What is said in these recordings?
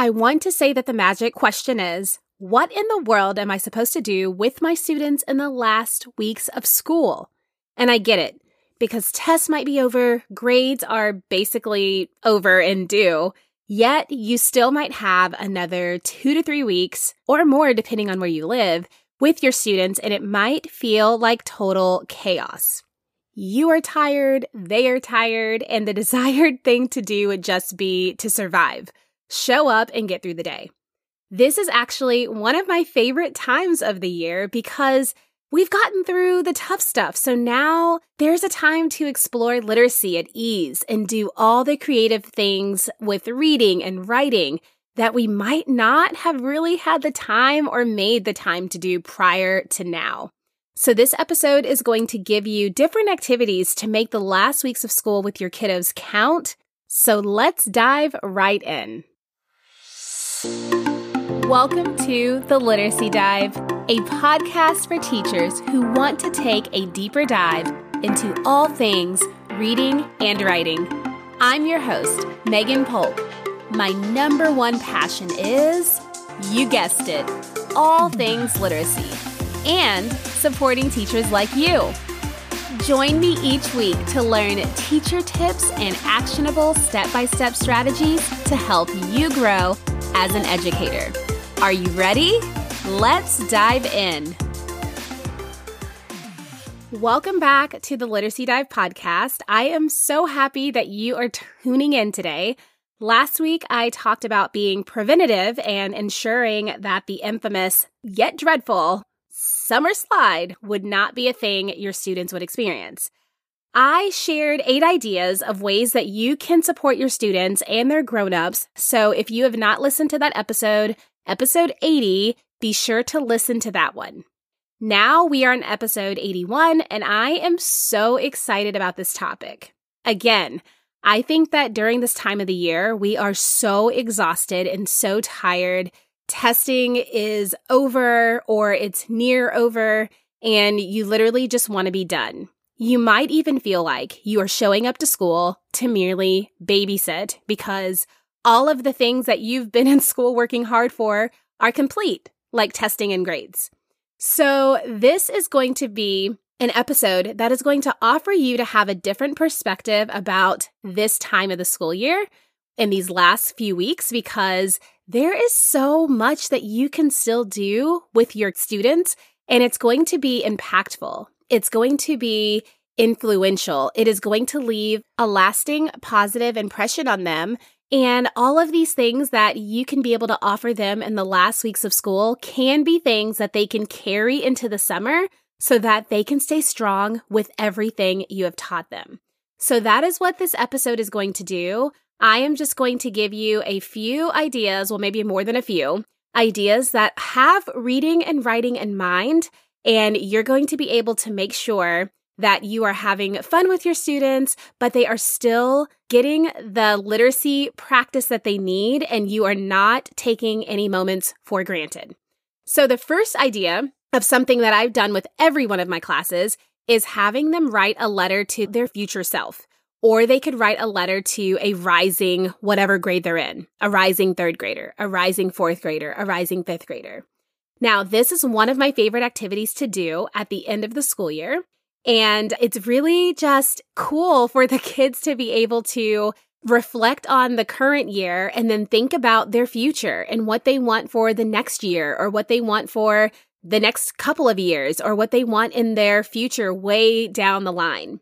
I want to say that the magic question is what in the world am I supposed to do with my students in the last weeks of school? And I get it because tests might be over, grades are basically over and due, yet you still might have another two to three weeks or more, depending on where you live, with your students, and it might feel like total chaos. You are tired, they are tired, and the desired thing to do would just be to survive, show up, and get through the day. This is actually one of my favorite times of the year because we've gotten through the tough stuff. So now there's a time to explore literacy at ease and do all the creative things with reading and writing that we might not have really had the time or made the time to do prior to now. So, this episode is going to give you different activities to make the last weeks of school with your kiddos count. So, let's dive right in. Welcome to The Literacy Dive, a podcast for teachers who want to take a deeper dive into all things reading and writing. I'm your host, Megan Polk. My number one passion is, you guessed it, all things literacy and supporting teachers like you. Join me each week to learn teacher tips and actionable step by step strategies to help you grow as an educator. Are you ready? Let's dive in. Welcome back to the Literacy Dive podcast. I am so happy that you are tuning in today. Last week, I talked about being preventative and ensuring that the infamous yet dreadful summer slide would not be a thing your students would experience. I shared eight ideas of ways that you can support your students and their grown-ups. So if you have not listened to that episode, episode 80, be sure to listen to that one. Now we are on episode 81 and I am so excited about this topic. Again, I think that during this time of the year, we are so exhausted and so tired testing is over or it's near over and you literally just want to be done. You might even feel like you are showing up to school to merely babysit because all of the things that you've been in school working hard for are complete, like testing and grades. So, this is going to be an episode that is going to offer you to have a different perspective about this time of the school year in these last few weeks because there is so much that you can still do with your students, and it's going to be impactful. It's going to be influential. It is going to leave a lasting positive impression on them. And all of these things that you can be able to offer them in the last weeks of school can be things that they can carry into the summer so that they can stay strong with everything you have taught them. So that is what this episode is going to do. I am just going to give you a few ideas, well, maybe more than a few ideas that have reading and writing in mind. And you're going to be able to make sure that you are having fun with your students, but they are still getting the literacy practice that they need, and you are not taking any moments for granted. So, the first idea of something that I've done with every one of my classes is having them write a letter to their future self or they could write a letter to a rising whatever grade they're in, a rising third grader, a rising fourth grader, a rising fifth grader. Now, this is one of my favorite activities to do at the end of the school year. And it's really just cool for the kids to be able to reflect on the current year and then think about their future and what they want for the next year or what they want for the next couple of years or what they want in their future way down the line.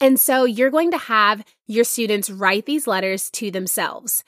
And so you're going to have your students write these letters to themselves.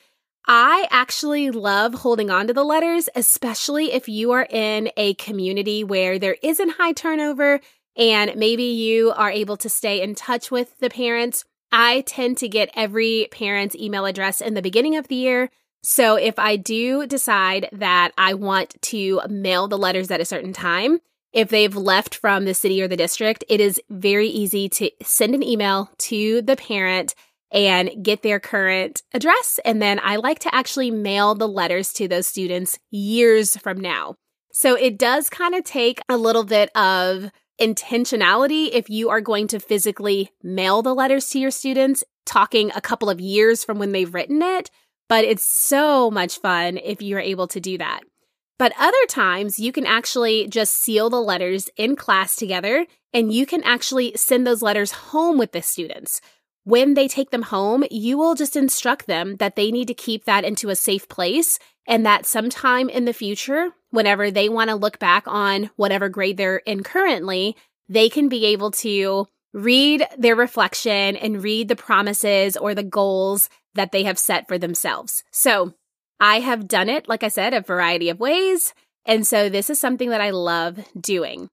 I actually love holding on to the letters, especially if you are in a community where there isn't high turnover and maybe you are able to stay in touch with the parents. I tend to get every parent's email address in the beginning of the year. So if I do decide that I want to mail the letters at a certain time, if they've left from the city or the district, it is very easy to send an email to the parent and get their current address. And then I like to actually mail the letters to those students years from now. So it does kind of take a little bit of intentionality if you are going to physically mail the letters to your students, talking a couple of years from when they've written it. but it's so much fun if you're able to do that. But other times you can actually just seal the letters in class together and you can actually send those letters home with the students. When they take them home, you will just instruct them that they need to keep that into a safe place and that sometime in the future, whenever they want to look back on whatever grade they're in currently, they can be able to read their reflection and read the promises or the goals that they have set for themselves. So I have done it, like I said, a variety of ways. And so this is something that I love doing.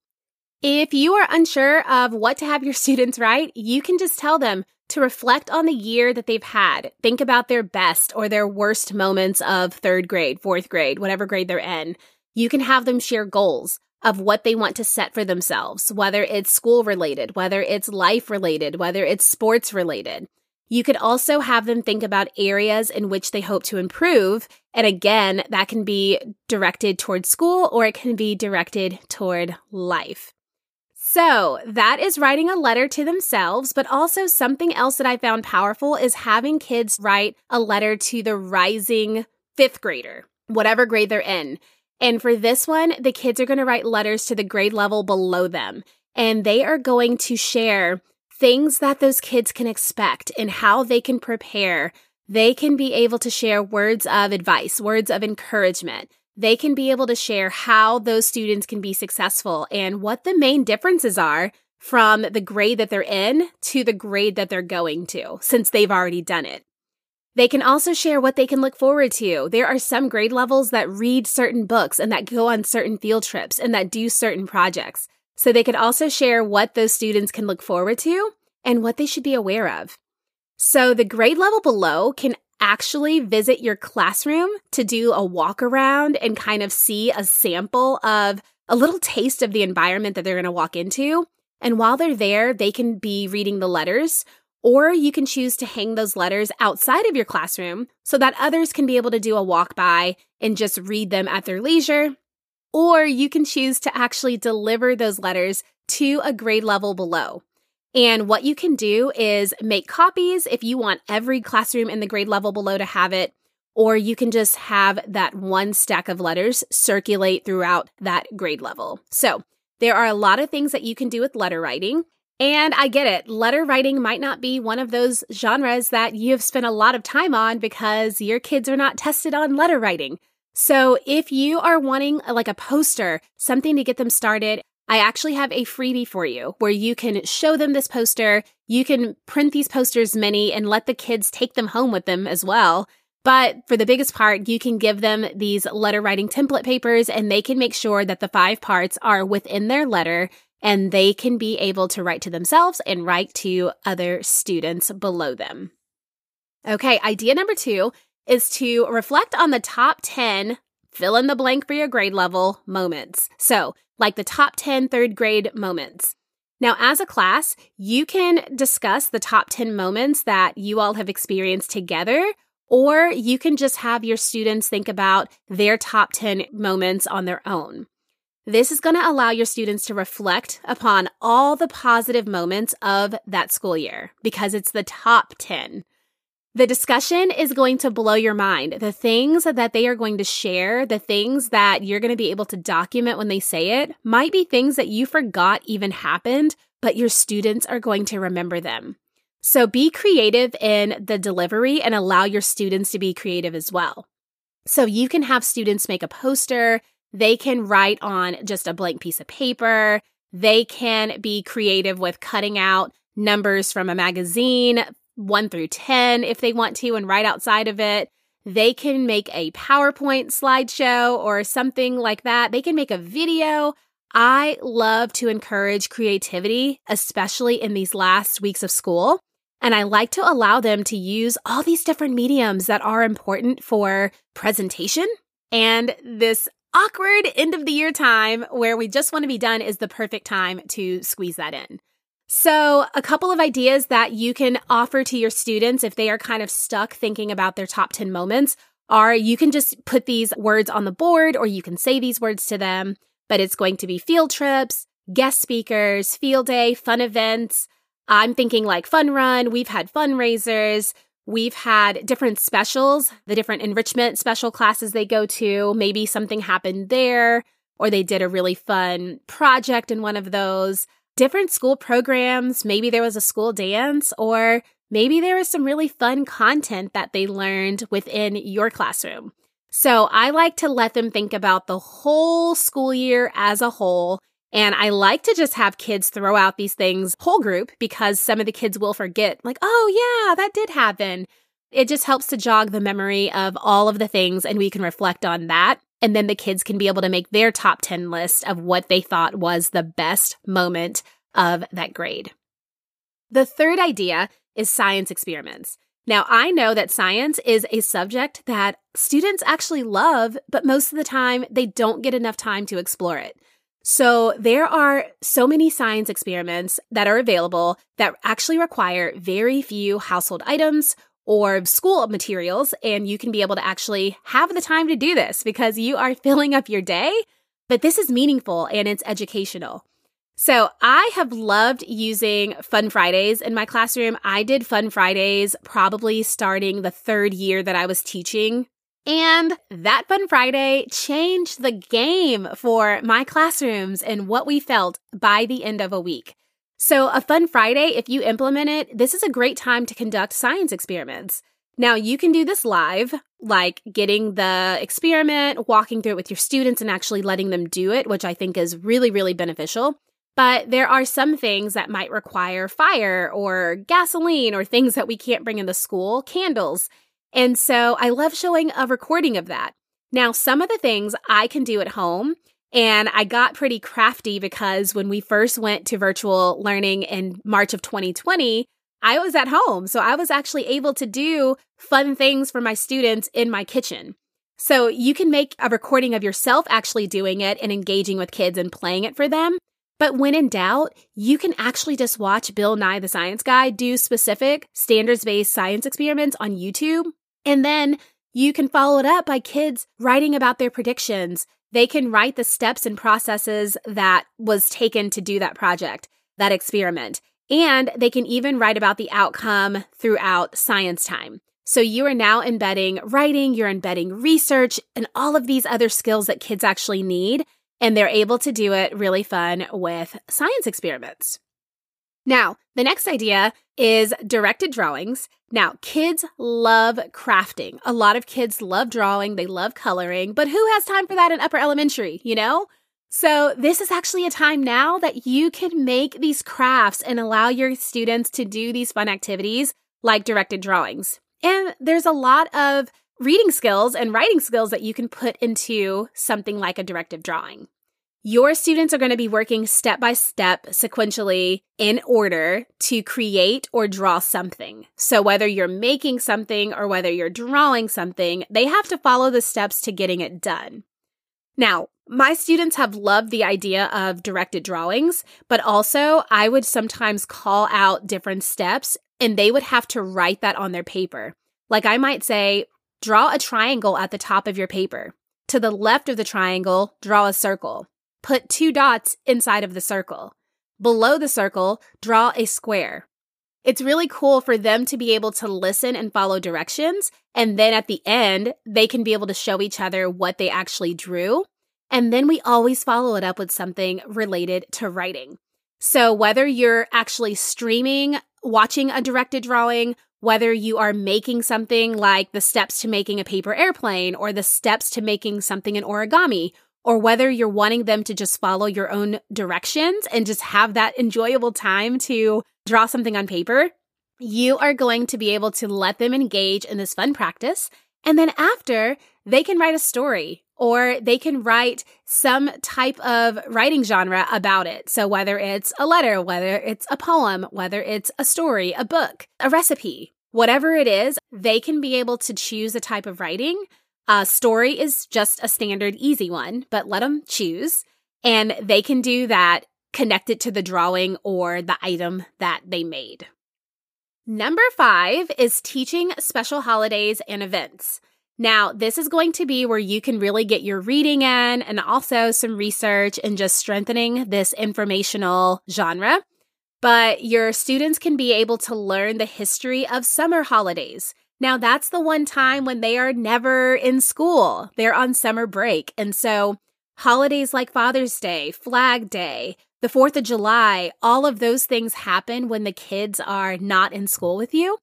If you are unsure of what to have your students write, you can just tell them to reflect on the year that they've had. Think about their best or their worst moments of third grade, fourth grade, whatever grade they're in. You can have them share goals of what they want to set for themselves, whether it's school related, whether it's life related, whether it's sports related. You could also have them think about areas in which they hope to improve. And again, that can be directed toward school or it can be directed toward life. So that is writing a letter to themselves, but also something else that I found powerful is having kids write a letter to the rising fifth grader, whatever grade they're in. And for this one, the kids are going to write letters to the grade level below them, and they are going to share things that those kids can expect and how they can prepare. They can be able to share words of advice, words of encouragement. They can be able to share how those students can be successful and what the main differences are from the grade that they're in to the grade that they're going to, since they've already done it. They can also share what they can look forward to. There are some grade levels that read certain books and that go on certain field trips and that do certain projects. So they could also share what those students can look forward to and what they should be aware of. So the grade level below can actually visit your classroom to do a walk around and kind of see a sample of a little taste of the environment that they're going to walk into. And while they're there, they can be reading the letters, or you can choose to hang those letters outside of your classroom so that others can be able to do a walk by and just read them at their leisure or you can choose to actually deliver those letters to a grade level below. And what you can do is make copies if you want every classroom in the grade level below to have it, or you can just have that one stack of letters circulate throughout that grade level. So there are a lot of things that you can do with letter writing. And I get it. Letter writing might not be one of those genres that you have spent a lot of time on because your kids are not tested on letter writing. So if you are wanting like a poster, something to get them started, I actually have a freebie for you where you can show them this poster. You can print these posters many and let the kids take them home with them as well. But for the biggest part, you can give them these letter writing template papers and they can make sure that the five parts are within their letter and they can be able to write to themselves and write to other students below them. Okay, idea number two is to reflect on the top 10 fill in the blank for your grade level moments. So, like the top 10 third grade moments. Now, as a class, you can discuss the top 10 moments that you all have experienced together, or you can just have your students think about their top 10 moments on their own. This is going to allow your students to reflect upon all the positive moments of that school year because it's the top 10. The discussion is going to blow your mind. The things that they are going to share, the things that you're going to be able to document when they say it, might be things that you forgot even happened, but your students are going to remember them. So be creative in the delivery and allow your students to be creative as well. So you can have students make a poster, they can write on just a blank piece of paper, they can be creative with cutting out numbers from a magazine, 1 through 10 if they want to and right outside of it. They can make a PowerPoint slideshow or something like that. They can make a video. I love to encourage creativity, especially in these last weeks of school. And I like to allow them to use all these different mediums that are important for presentation. And this awkward end of the year time where we just want to be done is the perfect time to squeeze that in. So, a couple of ideas that you can offer to your students if they are kind of stuck thinking about their top 10 moments are you can just put these words on the board or you can say these words to them, but it's going to be field trips, guest speakers, field day, fun events. I'm thinking like fun run, we've had fundraisers, We've had different specials, the different enrichment special classes they go to. Maybe something happened there, or they did a really fun project in one of those. Different school programs. Maybe there was a school dance, or maybe there was some really fun content that they learned within your classroom. So I like to let them think about the whole school year as a whole and I like to just have kids throw out these things whole group because some of the kids will forget, like, oh, yeah, that did happen. It just helps to jog the memory of all of the things and we can reflect on that. And then the kids can be able to make their top 10 list of what they thought was the best moment of that grade. The third idea is science experiments. Now, I know that science is a subject that students actually love, but most of the time they don't get enough time to explore it. So there are so many science experiments that are available that actually require very few household items or school materials. And you can be able to actually have the time to do this because you are filling up your day. But this is meaningful and it's educational. So I have loved using Fun Fridays in my classroom. I did Fun Fridays probably starting the third year that I was teaching and that Fun Friday changed the game for my classrooms and what we felt by the end of a week. So, a Fun Friday, if you implement it, this is a great time to conduct science experiments. Now, you can do this live, like getting the experiment, walking through it with your students, and actually letting them do it, which I think is really, really beneficial. But there are some things that might require fire or gasoline or things that we can't bring in the school, candles. And so I love showing a recording of that. Now, some of the things I can do at home, and I got pretty crafty because when we first went to virtual learning in March of 2020, I was at home. So I was actually able to do fun things for my students in my kitchen. So you can make a recording of yourself actually doing it and engaging with kids and playing it for them. But when in doubt, you can actually just watch Bill Nye the Science Guy do specific standards based science experiments on YouTube and then you can follow it up by kids writing about their predictions. They can write the steps and processes that was taken to do that project, that experiment. And they can even write about the outcome throughout science time. So you are now embedding writing, you're embedding research and all of these other skills that kids actually need. And they're able to do it really fun with science experiments. Now, the next idea is directed drawings. Now, kids love crafting. A lot of kids love drawing, they love coloring, but who has time for that in upper elementary, you know? So, this is actually a time now that you can make these crafts and allow your students to do these fun activities like directed drawings. And there's a lot of reading skills and writing skills that you can put into something like a directive drawing. Your students are going to be working step by step sequentially in order to create or draw something. So whether you're making something or whether you're drawing something, they have to follow the steps to getting it done. Now, my students have loved the idea of directed drawings, but also I would sometimes call out different steps and they would have to write that on their paper. Like I might say, draw a triangle at the top of your paper. To the left of the triangle, draw a circle. Put two dots inside of the circle. Below the circle, draw a square. It's really cool for them to be able to listen and follow directions. And then at the end, they can be able to show each other what they actually drew. And then we always follow it up with something related to writing. So whether you're actually streaming, watching a directed drawing, whether you are making something like the steps to making a paper airplane or the steps to making something in origami, or whether you're wanting them to just follow your own directions and just have that enjoyable time to draw something on paper, you are going to be able to let them engage in this fun practice. And then after, they can write a story or they can write some type of writing genre about it. So whether it's a letter, whether it's a poem, whether it's a story, a book, a recipe, whatever it is, they can be able to choose a type of writing uh, story is just a standard easy one, but let them choose. And they can do that connected to the drawing or the item that they made. Number five is teaching special holidays and events. Now, this is going to be where you can really get your reading in and also some research and just strengthening this informational genre. but your students can be able to learn the history of summer holidays. Now, that's the one time when they are never in school. They're on summer break. And so, holidays like Father's Day, Flag Day, the 4th of July, all of those things happen when the kids are not in school with you.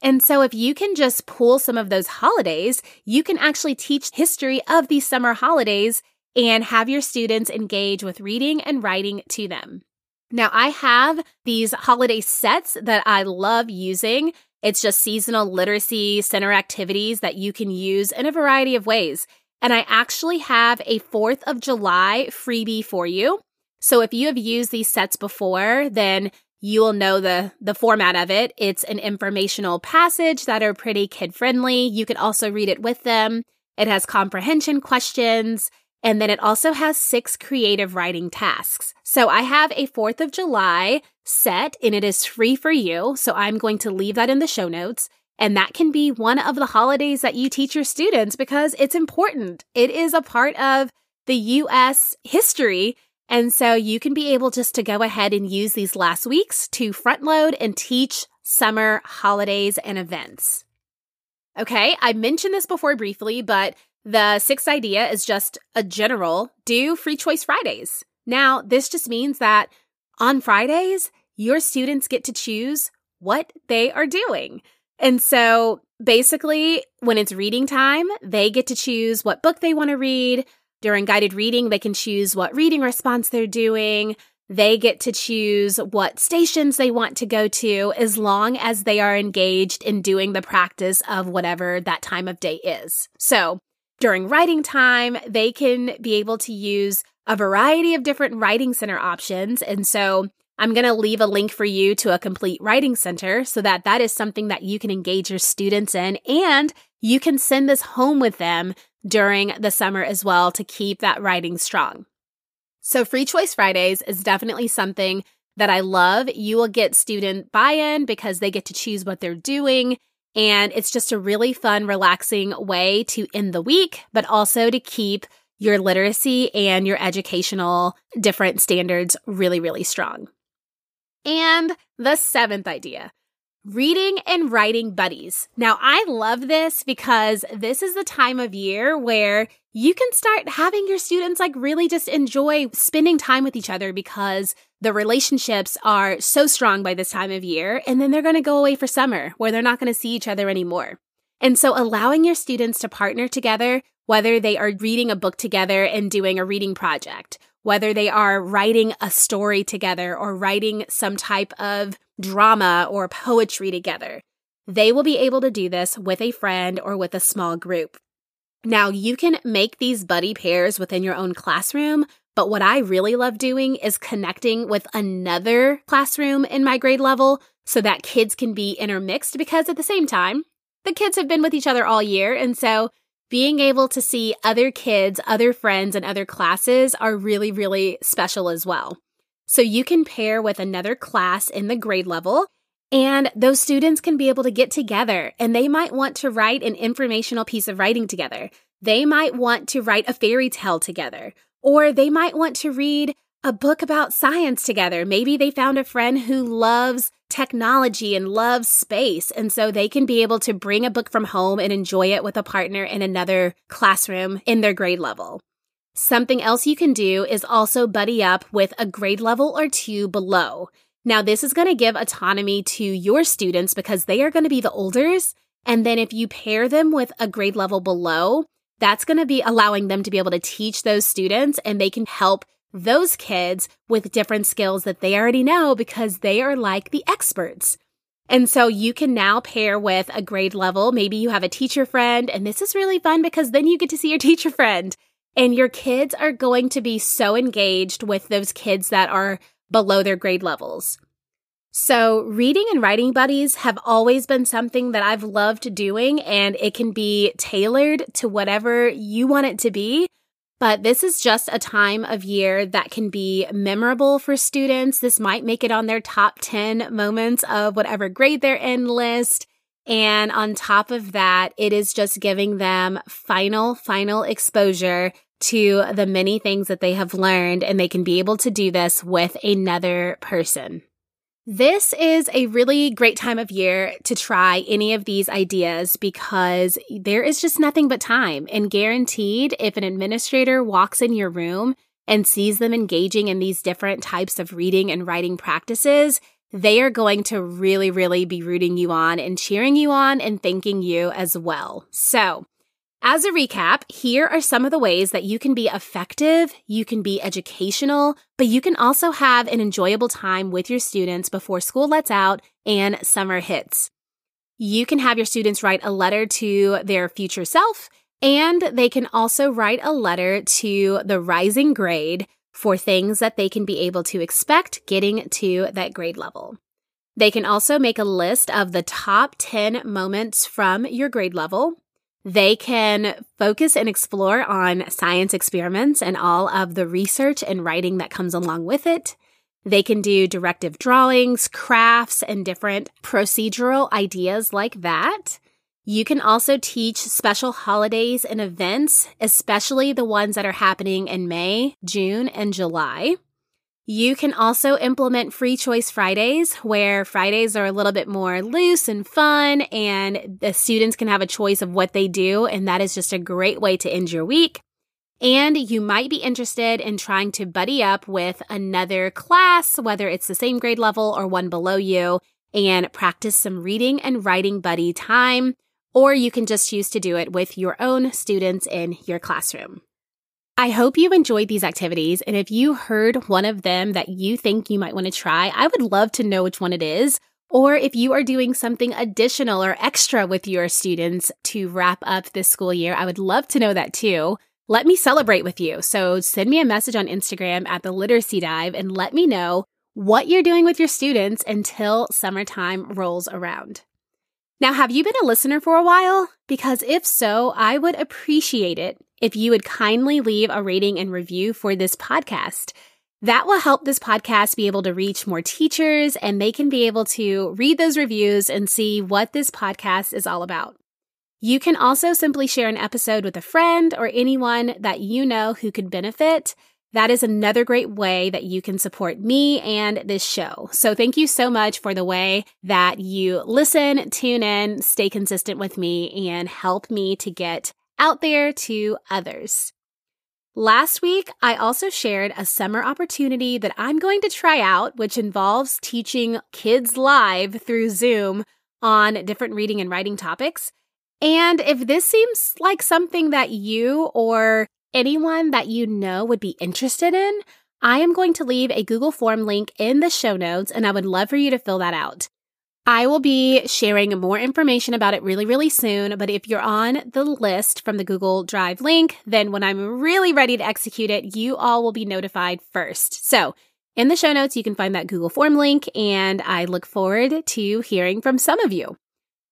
And so, if you can just pull some of those holidays, you can actually teach history of these summer holidays and have your students engage with reading and writing to them. Now, I have these holiday sets that I love using. It's just seasonal literacy center activities that you can use in a variety of ways. And I actually have a 4th of July freebie for you. So if you have used these sets before, then you will know the the format of it. It's an informational passage that are pretty kid friendly. You can also read it with them. It has comprehension questions. And then it also has six creative writing tasks. So I have a 4th of July set and it is free for you. So I'm going to leave that in the show notes. And that can be one of the holidays that you teach your students because it's important. It is a part of the US history. And so you can be able just to go ahead and use these last weeks to front load and teach summer holidays and events. Okay, I mentioned this before briefly, but the sixth idea is just a general do free choice Fridays. Now, this just means that on Fridays, your students get to choose what they are doing. And so basically, when it's reading time, they get to choose what book they want to read. During guided reading, they can choose what reading response they're doing. They get to choose what stations they want to go to as long as they are engaged in doing the practice of whatever that time of day is. So during writing time, they can be able to use a variety of different writing center options. And so I'm going to leave a link for you to a complete writing center so that that is something that you can engage your students in and you can send this home with them during the summer as well to keep that writing strong. So free choice Fridays is definitely something that I love. You will get student buy-in because they get to choose what they're doing. And it's just a really fun, relaxing way to end the week, but also to keep your literacy and your educational different standards really, really strong. And the seventh idea reading and writing buddies. Now, I love this because this is the time of year where you can start having your students like really just enjoy spending time with each other because the relationships are so strong by this time of year. And then they're going to go away for summer where they're not going to see each other anymore. And so allowing your students to partner together, whether they are reading a book together and doing a reading project, whether they are writing a story together or writing some type of drama or poetry together, they will be able to do this with a friend or with a small group. Now, you can make these buddy pairs within your own classroom, but what I really love doing is connecting with another classroom in my grade level so that kids can be intermixed because at the same time, the kids have been with each other all year. And so being able to see other kids, other friends, and other classes are really, really special as well. So you can pair with another class in the grade level and those students can be able to get together and they might want to write an informational piece of writing together. They might want to write a fairy tale together, or they might want to read a book about science together. Maybe they found a friend who loves technology and loves space. And so they can be able to bring a book from home and enjoy it with a partner in another classroom in their grade level. Something else you can do is also buddy up with a grade level or two below. Now, this is going to give autonomy to your students because they are going to be the olders. And then if you pair them with a grade level below, that's going to be allowing them to be able to teach those students and they can help those kids with different skills that they already know because they are like the experts. And so you can now pair with a grade level. Maybe you have a teacher friend and this is really fun because then you get to see your teacher friend and your kids are going to be so engaged with those kids that are below their grade levels. So, reading and writing buddies have always been something that I've loved doing, and it can be tailored to whatever you want it to be. But this is just a time of year that can be memorable for students. This might make it on their top 10 moments of whatever grade they're in list. And on top of that, it is just giving them final, final exposure to the many things that they have learned and they can be able to do this with another person. This is a really great time of year to try any of these ideas because there is just nothing but time. And guaranteed, if an administrator walks in your room and sees them engaging in these different types of reading and writing practices, they are going to really, really be rooting you on and cheering you on and thanking you as well. So, as a recap, here are some of the ways that you can be effective, you can be educational, but you can also have an enjoyable time with your students before school lets out and summer hits. You can have your students write a letter to their future self, and they can also write a letter to the rising grade for things that they can be able to expect getting to that grade level. They can also make a list of the top 10 moments from your grade level they can focus and explore on science experiments and all of the research and writing that comes along with it. They can do directive drawings, crafts, and different procedural ideas like that. You can also teach special holidays and events, especially the ones that are happening in May, June, and July. You can also implement free choice Fridays where Fridays are a little bit more loose and fun and the students can have a choice of what they do. And that is just a great way to end your week. And you might be interested in trying to buddy up with another class, whether it's the same grade level or one below you, and practice some reading and writing buddy time. Or you can just choose to do it with your own students in your classroom. I hope you enjoyed these activities. And if you heard one of them that you think you might want to try, I would love to know which one it is. Or if you are doing something additional or extra with your students to wrap up this school year, I would love to know that too. Let me celebrate with you. So send me a message on Instagram at the Literacy Dive and let me know what you're doing with your students until summertime rolls around. Now, have you been a listener for a while? Because if so, I would appreciate it if you would kindly leave a rating and review for this podcast. That will help this podcast be able to reach more teachers and they can be able to read those reviews and see what this podcast is all about. You can also simply share an episode with a friend or anyone that you know who could benefit. That is another great way that you can support me and this show. So thank you so much for the way that you listen, tune in, stay consistent with me, and help me to get out there to others. Last week, I also shared a summer opportunity that I'm going to try out, which involves teaching kids live through Zoom on different reading and writing topics. And if this seems like something that you or anyone that you know would be interested in, I am going to leave a Google form link in the show notes and I would love for you to fill that out. I will be sharing more information about it really, really soon. But if you're on the list from the Google Drive link, then when I'm really ready to execute it, you all will be notified first. So in the show notes, you can find that Google form link, and I look forward to hearing from some of you.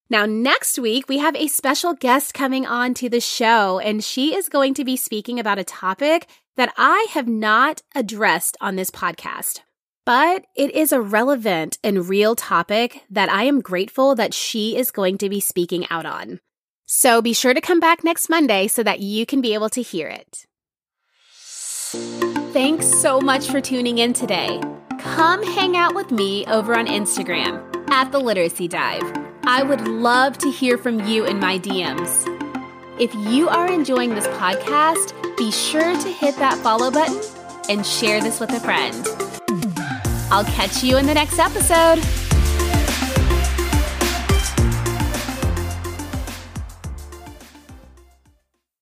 Now, next week, we have a special guest coming on to the show, and she is going to be speaking about a topic that I have not addressed on this podcast. But it is a relevant and real topic that I am grateful that she is going to be speaking out on. So be sure to come back next Monday so that you can be able to hear it. Thanks so much for tuning in today. Come hang out with me over on Instagram at the Literacy Dive. I would love to hear from you in my DMs. If you are enjoying this podcast, be sure to hit that follow button and share this with a friend. I'll catch you in the next episode.